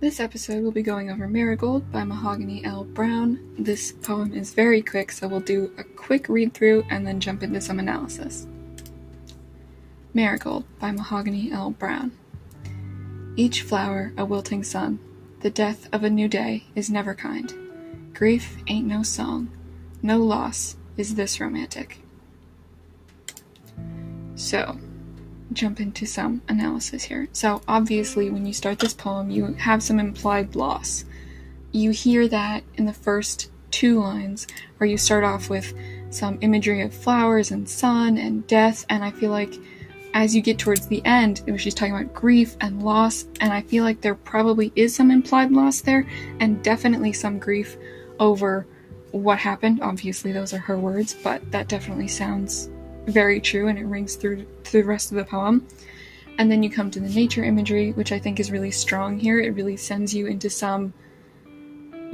This episode will be going over Marigold by Mahogany L. Browne. This poem is very quick, so we'll do a quick read through and then jump into some analysis. Marigold by Mahogany L. Browne. Each flower a wilting sun, the death of a new day is never kind. Grief ain't no song, no loss is this romantic. So, jump into some analysis here. So, obviously, when you start this poem, you have some implied loss. You hear that in the first two lines, where you start off with some imagery of flowers and sun and death, and I feel like as you get towards the end, she's talking about grief and loss, and I feel like there probably is some implied loss there, and definitely some grief over what happened. Obviously, those are her words, but that definitely sounds very true and it rings through the rest of the poem. And then you come to the nature imagery, which I think is really strong here. It really sends you into some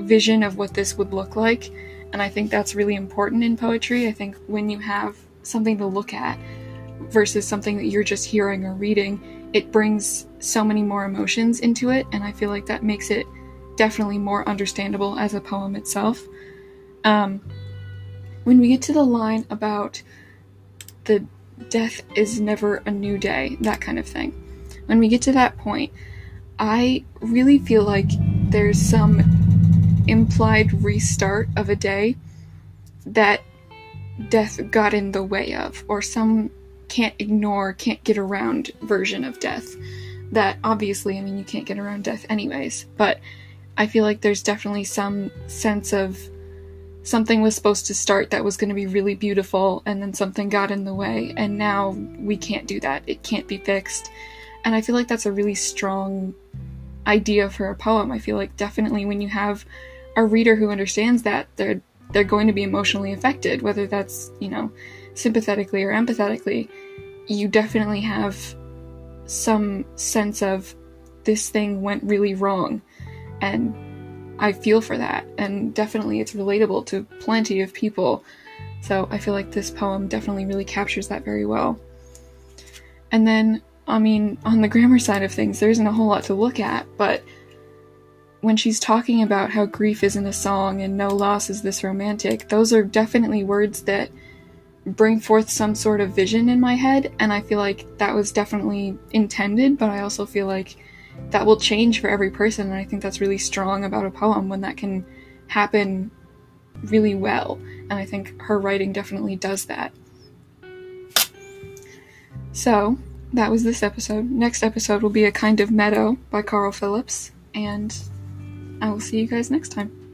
vision of what this would look like. And I think that's really important in poetry. I think when you have something to look at versus something that you're just hearing or reading, it brings so many more emotions into it. And I feel like that makes it definitely more understandable as a poem itself. Um, when we get to the line about the death is never a new day, that kind of thing. When we get to that point, I really feel like there's some implied restart of a day that death got in the way of, or some can't ignore, can't get around version of death. That obviously, I mean, you can't get around death anyways, but I feel like there's definitely some sense of something was supposed to start that was going to be really beautiful and then something got in the way and now we can't do that. It can't be fixed. And i feel like that's a really strong idea for a poem. I feel like definitely when you have a reader who understands that they're they're going to be emotionally affected whether that's you know sympathetically or empathetically. You definitely have some sense of this thing went really wrong and I feel for that, and definitely it's relatable to plenty of people. So I feel like this poem definitely really captures that very well. And then, I mean, on the grammar side of things, there isn't a whole lot to look at, but when she's talking about how grief isn't a song and no loss is this romantic, those are definitely words that bring forth some sort of vision in my head, and I feel like that was definitely intended, but I also feel like that will change for every person. And I think that's really strong about a poem when that can happen really well. And I think her writing definitely does that. So, that was this episode. Next episode will be A Kind of Meadow by Carl Phillips. And I will see you guys next time.